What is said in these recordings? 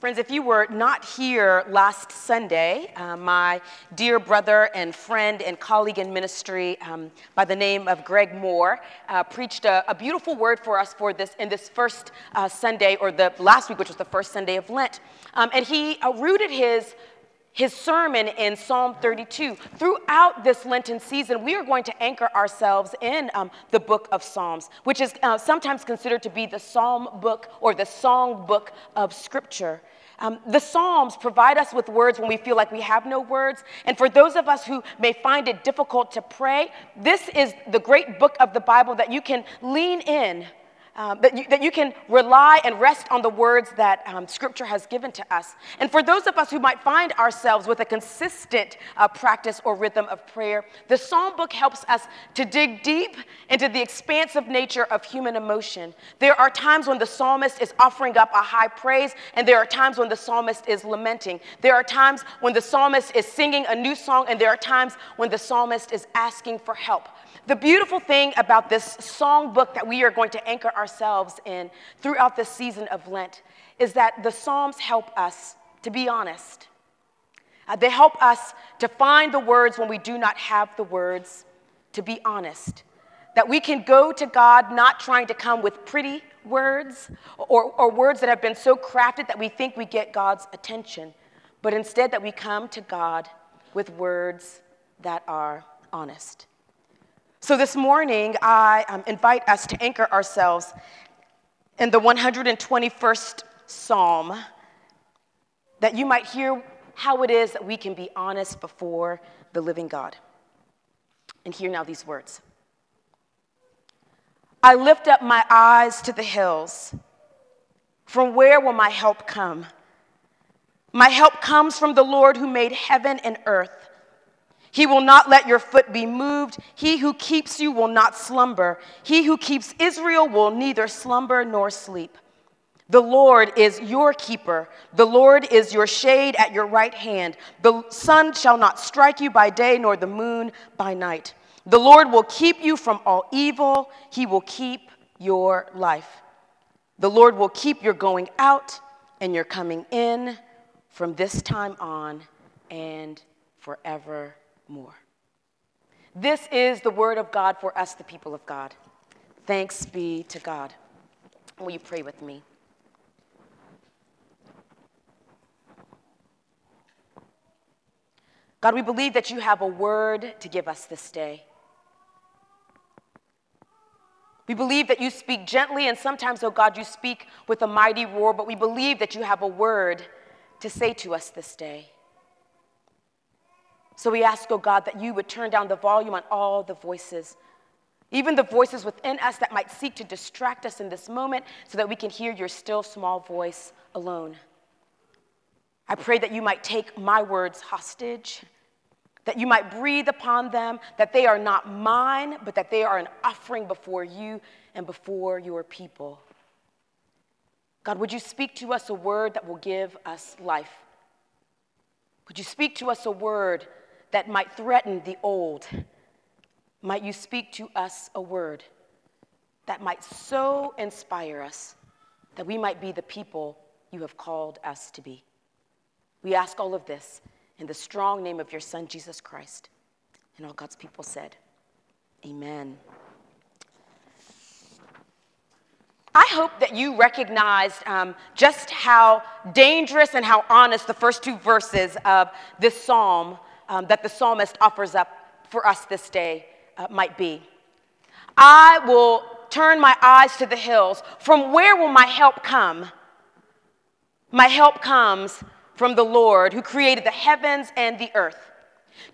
Friends, if you were not here last Sunday, uh, my dear brother and friend and colleague in ministry um, by the name of Greg Moore uh, preached a, a, beautiful word for us for this in this first uh, Sunday, or the last week, which was the first Sunday of Lent. Um, and he uh, rooted his his sermon in Psalm 32. Throughout this Lenten season, we are going to anchor ourselves in um, the book of Psalms, which is uh, sometimes considered to be the psalm book or the song book of Scripture. Um, the Psalms provide us with words when we feel like we have no words. And for those of us who may find it difficult to pray, this is the great book of the Bible that you can lean in um, that, you, that you can rely and rest on the words that um, Scripture has given to us. And for those of us who might find ourselves with a consistent uh, practice or rhythm of prayer, the Psalm book helps us to dig deep into the expansive nature of human emotion. There are times when the psalmist is offering up a high praise, and there are times when the psalmist is lamenting. There are times when the psalmist is singing a new song, and there are times when the psalmist is asking for help. The beautiful thing about this song book that we are going to anchor ourselves in throughout this season of Lent is that the Psalms help us to be honest. Uh, they help us to find the words when we do not have the words, to be honest. That we can go to God not trying to come with pretty words or, or words that have been so crafted that we think we get God's attention, but instead that we come to God with words that are honest. So this morning, I um, invite us to anchor ourselves in the 121st Psalm, that you might hear how it is that we can be honest before the living God. And hear now these words I lift up my eyes to the hills. From where will my help come? My help comes from the Lord who made heaven and earth. He will not let your foot be moved. He who keeps you will not slumber. He who keeps Israel will neither slumber nor sleep. The Lord is your keeper. The Lord is your shade at your right hand. The sun shall not strike you by day, nor the moon by night. The Lord will keep you from all evil. He will keep your life. The Lord will keep your going out and your coming in from this time on and forever more. This is the word of God for us, the people of God. Thanks be to God. Will you pray with me? God, we believe that you have a word to give us this day. We believe that you speak gently, and sometimes, oh God, you speak with a mighty roar, but we believe that you have a word to say to us this day. So we ask, oh God, that you would turn down the volume on all the voices, even the voices within us that might seek to distract us in this moment so that we can hear your still small voice alone. I pray that you might take my words hostage, that you might breathe upon them, that they are not mine, but that they are an offering before you and before your people. God, would you speak to us a word that will give us life? Would you speak to us a word that might threaten the old, might you speak to us a word that might so inspire us that we might be the people you have called us to be. We ask all of this in the strong name of your Son, Jesus Christ. And all God's people said, Amen. I hope that you recognized um, just how dangerous and how honest the first two verses of this psalm um, that the psalmist offers up for us this day uh, might be. I will turn my eyes to the hills. From where will my help come? My help comes from the Lord who created the heavens and the earth.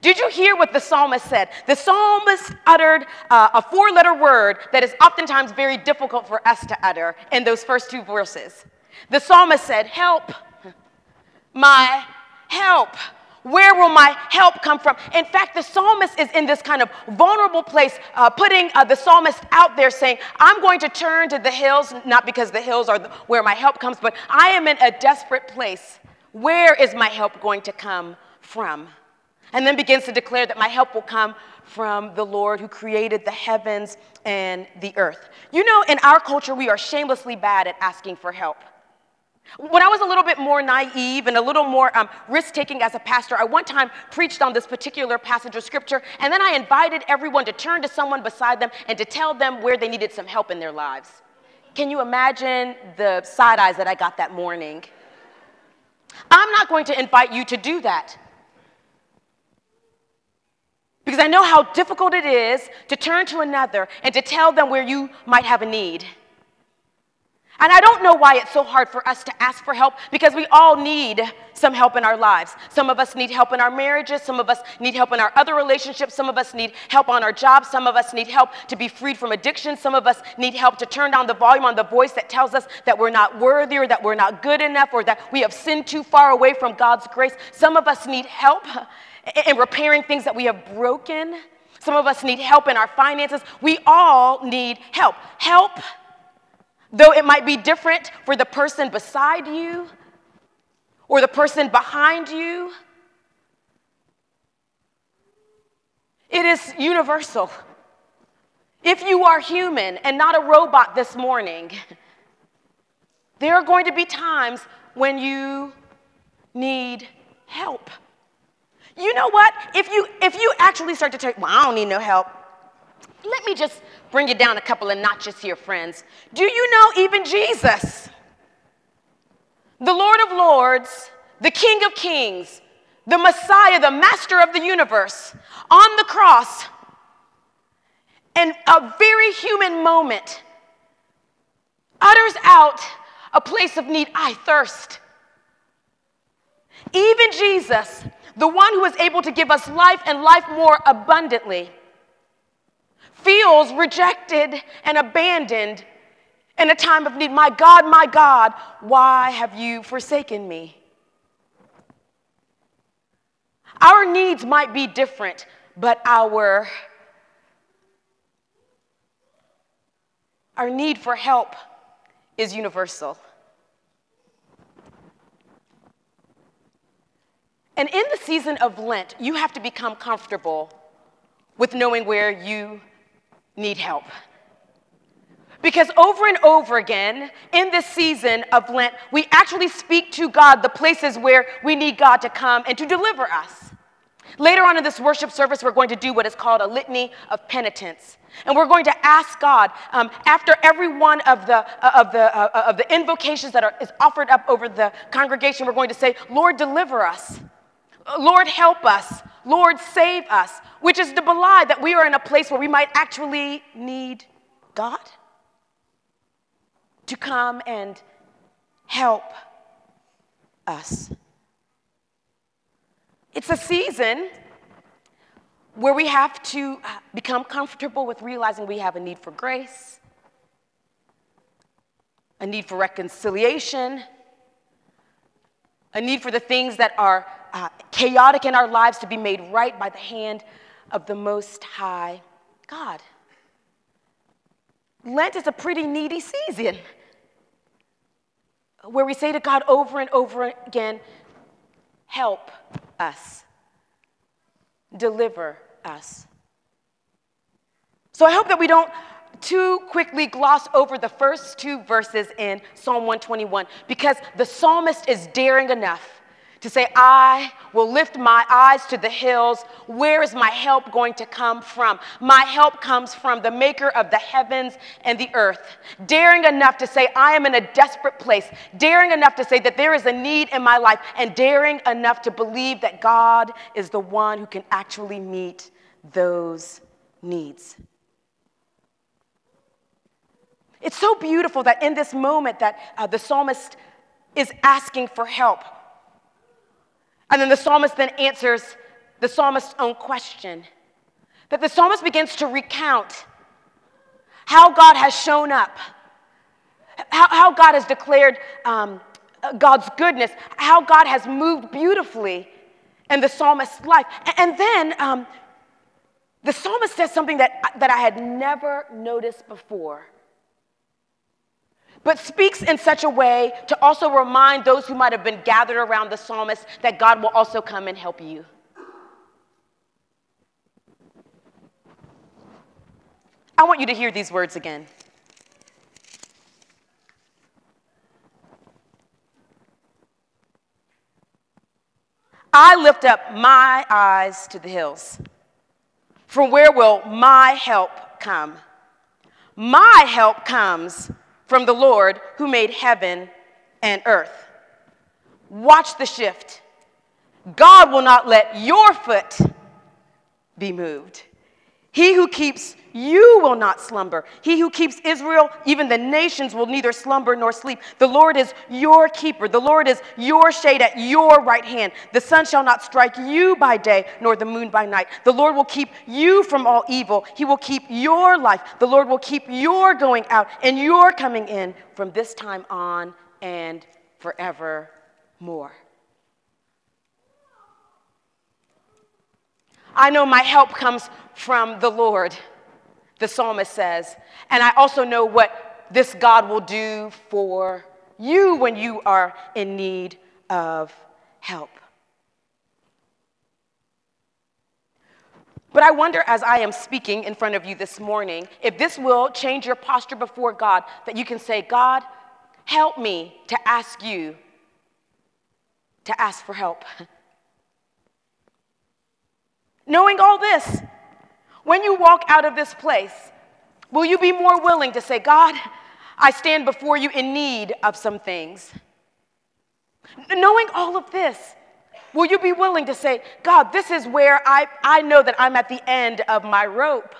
Did you hear what the psalmist said? The psalmist uttered uh, a four letter word that is oftentimes very difficult for us to utter in those first two verses. The psalmist said, Help, my help. Where will my help come from? In fact, the psalmist is in this kind of vulnerable place, uh, putting uh, the psalmist out there saying, I'm going to turn to the hills, not because the hills are the, where my help comes, but I am in a desperate place. Where is my help going to come from? And then begins to declare that my help will come from the Lord who created the heavens and the earth. You know, in our culture, we are shamelessly bad at asking for help. When I was a little bit more naive and a little more um, risk taking as a pastor, I one time preached on this particular passage of scripture, and then I invited everyone to turn to someone beside them and to tell them where they needed some help in their lives. Can you imagine the side eyes that I got that morning? I'm not going to invite you to do that. Because I know how difficult it is to turn to another and to tell them where you might have a need. And I don't know why it's so hard for us to ask for help because we all need some help in our lives. Some of us need help in our marriages. Some of us need help in our other relationships. Some of us need help on our jobs. Some of us need help to be freed from addiction. Some of us need help to turn down the volume on the voice that tells us that we're not worthy or that we're not good enough or that we have sinned too far away from God's grace. Some of us need help in repairing things that we have broken. Some of us need help in our finances. We all need help. Help Though it might be different for the person beside you or the person behind you, it is universal. If you are human and not a robot this morning, there are going to be times when you need help. You know what? If you if you actually start to take, well, I don't need no help. Let me just bring you down a couple of notches here, friends. Do you know even Jesus, the Lord of Lords, the King of Kings, the Messiah, the Master of the universe, on the cross, in a very human moment, utters out a place of need I thirst. Even Jesus, the one who is able to give us life and life more abundantly feels rejected and abandoned in a time of need. My God, my God, why have you forsaken me? Our needs might be different, but our, our need for help is universal. And in the season of Lent, you have to become comfortable with knowing where you need help. Because over and over again in this season of Lent, we actually speak to God the places where we need God to come and to deliver us. Later on in this worship service, we're going to do what is called a litany of penitence. And we're going to ask God, um, after every one of the, uh, of the, uh, of the invocations that are, is offered up over the congregation, we're going to say, Lord, deliver us. Lord, help us. Lord, save us, which is to belie that we are in a place where we might actually need God to come and help us. It's a season where we have to uh, become comfortable with realizing we have a need for grace, a need for reconciliation, a need for the things that are uh, chaotic in our lives to be made right by the hand of the Most High God. Lent is a pretty needy season where we say to God over and over again, Help us, deliver us. So I hope that we don't too quickly gloss over the first two verses in Psalm 121 because the psalmist is daring enough to say, I will lift my eyes to the hills. Where is my help going to come from? My help comes from the maker of the heavens and the earth. Daring enough to say, I am in a desperate place. Daring enough to say that there is a need in my life. And daring enough to believe that God is the one who can actually meet those needs. It's so beautiful that in this moment that uh, the psalmist is asking for help. And then the psalmist then answers the psalmist's own question. That the psalmist begins to recount how God has shown up, how, how God has declared um, God's goodness, how God has moved beautifully in the psalmist's life. And then um, the psalmist says something that, that I had never noticed before but speaks in such a way to also remind those who might have been gathered around the psalmist that God will also come and help you. I want you to hear these words again. I lift up my eyes to the hills. From where will my help come? My help comes from the Lord who made heaven and earth. Watch the shift. God will not let your foot be moved. He who keeps you will not slumber. He who keeps Israel, even the nations, will neither slumber nor sleep. The Lord is your keeper. The Lord is your shade at your right hand. The sun shall not strike you by day, nor the moon by night. The Lord will keep you from all evil. He will keep your life. The Lord will keep your going out and your coming in from this time on and forevermore. I know my help comes from the Lord the psalmist says. And I also know what this God will do for you when you are in need of help. But I wonder, as I am speaking in front of you this morning, if this will change your posture before God, that you can say, God, help me to ask you to ask for help. Knowing all this, when you walk out of this place, will you be more willing to say, God, I stand before you in need of some things? Knowing all of this, will you be willing to say, God, this is where I, I know that I'm at the end of my rope?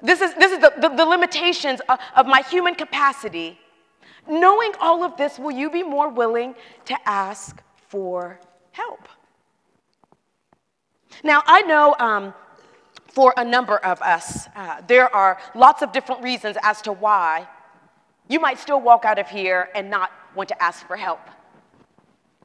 This is, this is the, the, the limitations of, of my human capacity. Knowing all of this, will you be more willing to ask for help? Now, I know um, for a number of us. Uh, there are lots of different reasons as to why you might still walk out of here and not want to ask for help.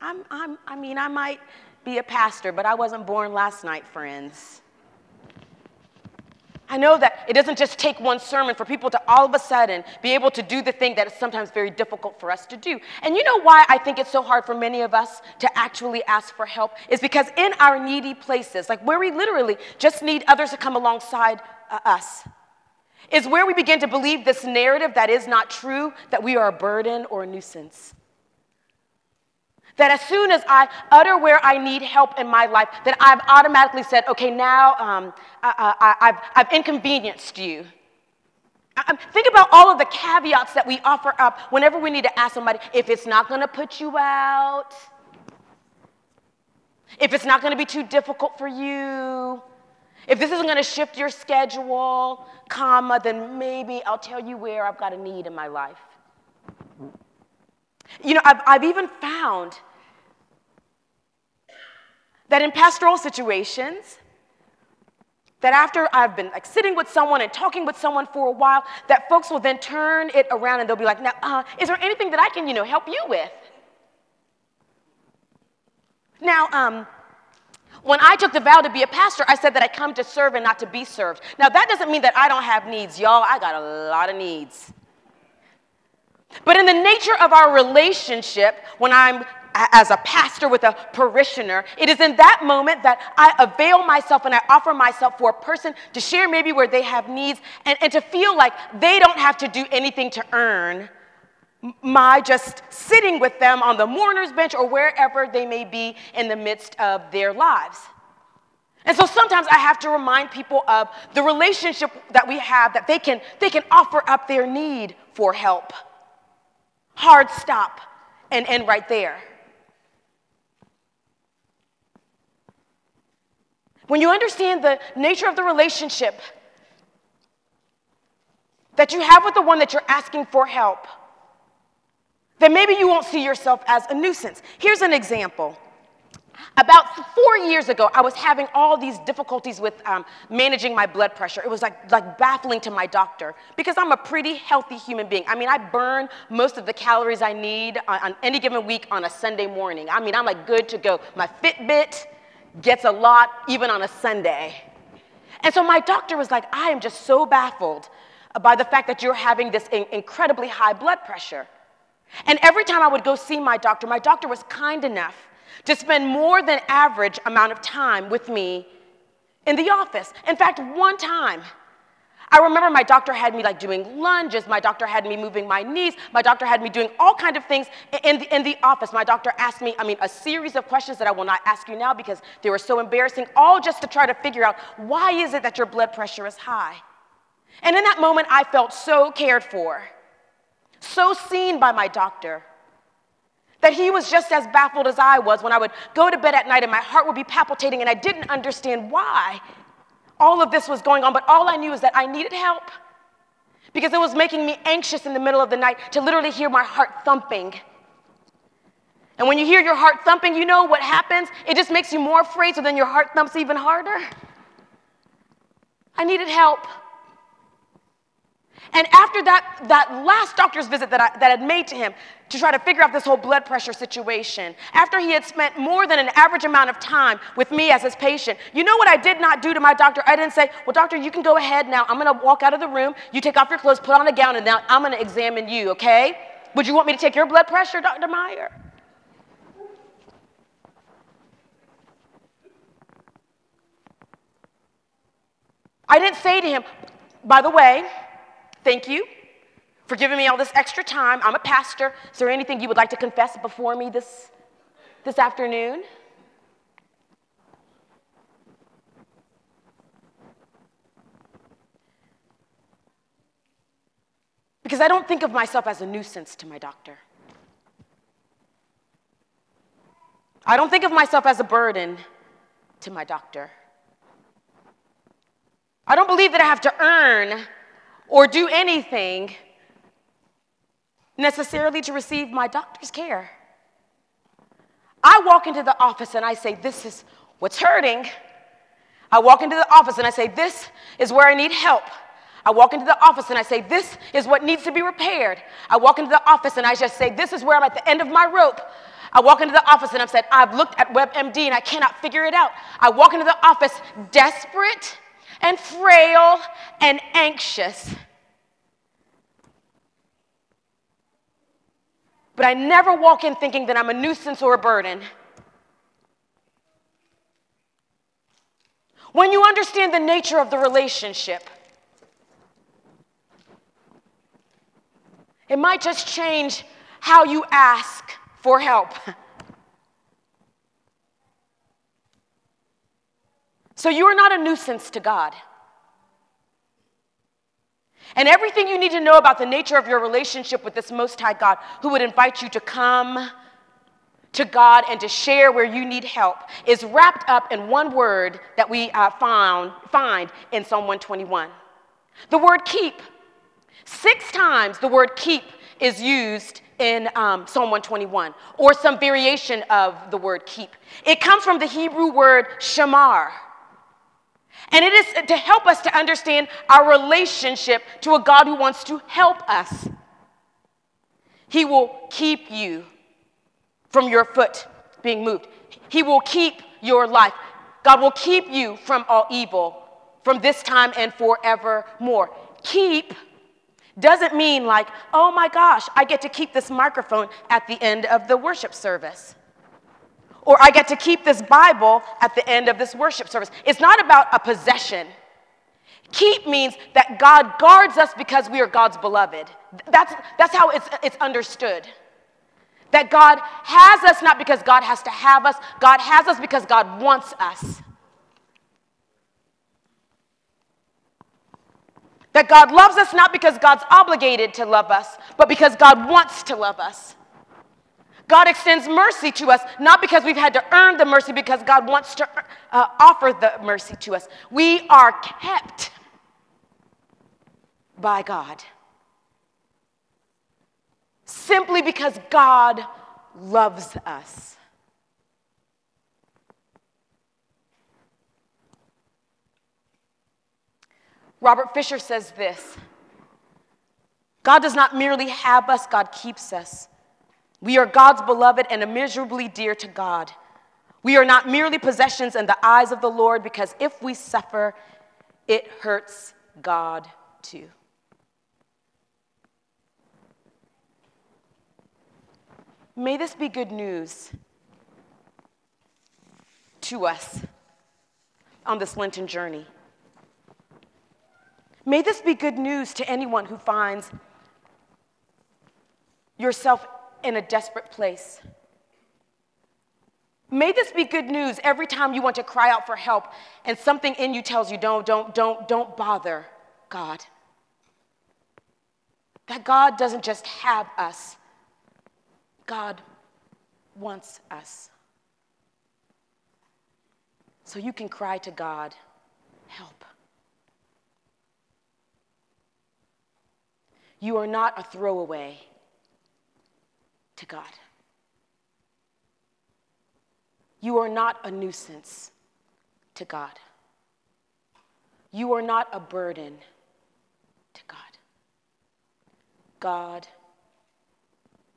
I'm, I'm, I mean, I might be a pastor, but I wasn't born last night, friends. I know that it doesn't just take one sermon for people to all of a sudden be able to do the thing that is sometimes very difficult for us to do. And you know why I think it's so hard for many of us to actually ask for help? Is because in our needy places, like where we literally just need others to come alongside uh, us, is where we begin to believe this narrative that is not true, that we are a burden or a nuisance. That as soon as I utter where I need help in my life, that I've automatically said, okay, now um, I, have I've inconvenienced you. I, think about all of the caveats that we offer up whenever we need to ask somebody if it's not going to put you out, if it's not going to be too difficult for you, if this isn't going to shift your schedule, comma, then maybe I'll tell you where I've got a need in my life. You know, I've, I've even found that in pastoral situations, that after I've been like sitting with someone and talking with someone for a while, that folks will then turn it around and they'll be like, now, uh, is there anything that I can, you know, help you with? Now, um, when I took the vow to be a pastor, I said that I come to serve and not to be served. Now, that doesn't mean that I don't have needs, y'all. I got a lot of needs. But in the nature of our relationship, when I'm as a pastor with a parishioner, it is in that moment that I avail myself and I offer myself for a person to share maybe where they have needs and, and to feel like they don't have to do anything to earn my just sitting with them on the mourner's bench or wherever they may be in the midst of their lives. And so sometimes I have to remind people of the relationship that we have that they can, they can offer up their need for help hard stop, and end right there. When you understand the nature of the relationship that you have with the one that you're asking for help, then maybe you won't see yourself as a nuisance. Here's an example. About four years ago, I was having all these difficulties with um, managing my blood pressure. It was like, like baffling to my doctor because I'm a pretty healthy human being. I mean, I burn most of the calories I need on, on any given week on a Sunday morning. I mean, I'm like good to go. My Fitbit gets a lot even on a Sunday. And so my doctor was like, I am just so baffled by the fact that you're having this in- incredibly high blood pressure. And every time I would go see my doctor, my doctor was kind enough to spend more than average amount of time with me in the office. In fact, one time, I remember my doctor had me like doing lunges. My doctor had me moving my knees. My doctor had me doing all kind of things in the, in the office. My doctor asked me, I mean, a series of questions that I will not ask you now because they were so embarrassing, all just to try to figure out why is it that your blood pressure is high? And in that moment, I felt so cared for, so seen by my doctor that he was just as baffled as I was when I would go to bed at night and my heart would be palpitating and I didn't understand why all of this was going on, but all I knew is that I needed help because it was making me anxious in the middle of the night to literally hear my heart thumping. And when you hear your heart thumping, you know what happens? It just makes you more afraid, so then your heart thumps even harder. I needed help. And after that, that last doctor's visit that I that had made to him to try to figure out this whole blood pressure situation, after he had spent more than an average amount of time with me as his patient, you know what I did not do to my doctor? I didn't say, Well, doctor, you can go ahead now. I'm going to walk out of the room. You take off your clothes, put on a gown, and now I'm going to examine you, okay? Would you want me to take your blood pressure, Dr. Meyer? I didn't say to him, by the way, Thank you for giving me all this extra time. I'm a pastor. Is there anything you would like to confess before me this, this afternoon? Because I don't think of myself as a nuisance to my doctor. I don't think of myself as a burden to my doctor. I don't believe that I have to earn or do anything necessarily to receive my doctor's care. I walk into the office and I say, This is what's hurting. I walk into the office and I say, This is where I need help. I walk into the office and I say, This is what needs to be repaired. I walk into the office and I just say, This is where I'm at the end of my rope. I walk into the office and I've said, I've looked at WebMD and I cannot figure it out. I walk into the office desperate and frail and anxious. But I never walk in thinking that I'm a nuisance or a burden. When you understand the nature of the relationship, it might just change how you ask for help. So you are not a nuisance to God. And everything you need to know about the nature of your relationship with this Most High God, who would invite you to come to God and to share where you need help, is wrapped up in one word that we uh, found, find in Psalm 121 the word keep. Six times the word keep is used in um, Psalm 121, or some variation of the word keep. It comes from the Hebrew word shamar and it is to help us to understand our relationship to a God who wants to help us. He will keep you from your foot being moved, He will keep your life. God will keep you from all evil from this time and forevermore. Keep doesn't mean like, oh my gosh, I get to keep this microphone at the end of the worship service or I get to keep this Bible at the end of this worship service. It's not about a possession. Keep means that God guards us because we are God's beloved. That's, that's how it's, it's understood. That God has us not because God has to have us, God has us because God wants us. That God loves us not because God's obligated to love us, but because God wants to love us. God extends mercy to us, not because we've had to earn the mercy, because God wants to uh, offer the mercy to us. We are kept by God simply because God loves us. Robert Fisher says this God does not merely have us, God keeps us. We are God's beloved and immeasurably dear to God. We are not merely possessions in the eyes of the Lord because if we suffer, it hurts God too. May this be good news to us on this Lenten journey. May this be good news to anyone who finds yourself in a desperate place. May this be good news every time you want to cry out for help and something in you tells you, don't, don't, don't, don't bother God. That God doesn't just have us, God wants us. So you can cry to God, help. You are not a throwaway to God. You are not a nuisance to God. You are not a burden to God. God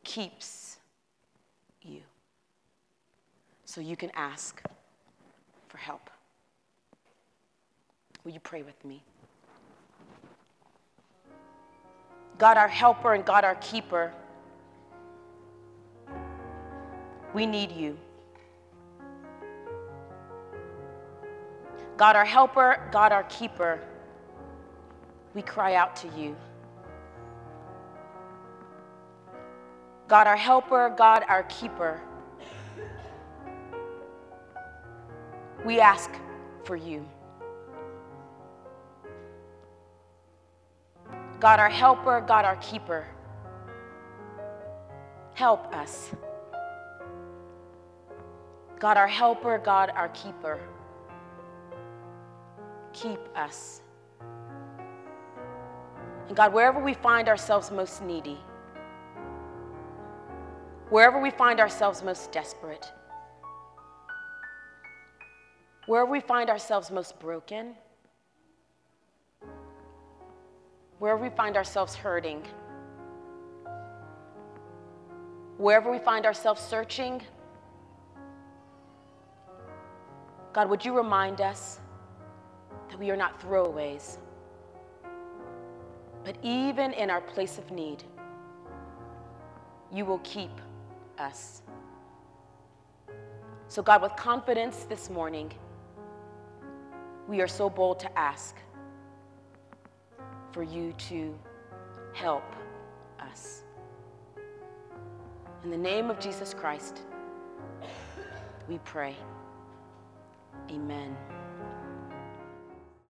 keeps you. So you can ask for help. Will you pray with me? God, our helper and God, our keeper, we need you. God, our helper, God, our keeper, we cry out to you. God, our helper, God, our keeper, we ask for you. God, our helper, God, our keeper, help us. God, our helper, God, our keeper, keep us. And God, wherever we find ourselves most needy, wherever we find ourselves most desperate, wherever we find ourselves most broken, wherever we find ourselves hurting, wherever we find ourselves searching, God, would you remind us that we are not throwaways, but even in our place of need, you will keep us. So, God, with confidence this morning, we are so bold to ask for you to help us. In the name of Jesus Christ, we pray. Amen.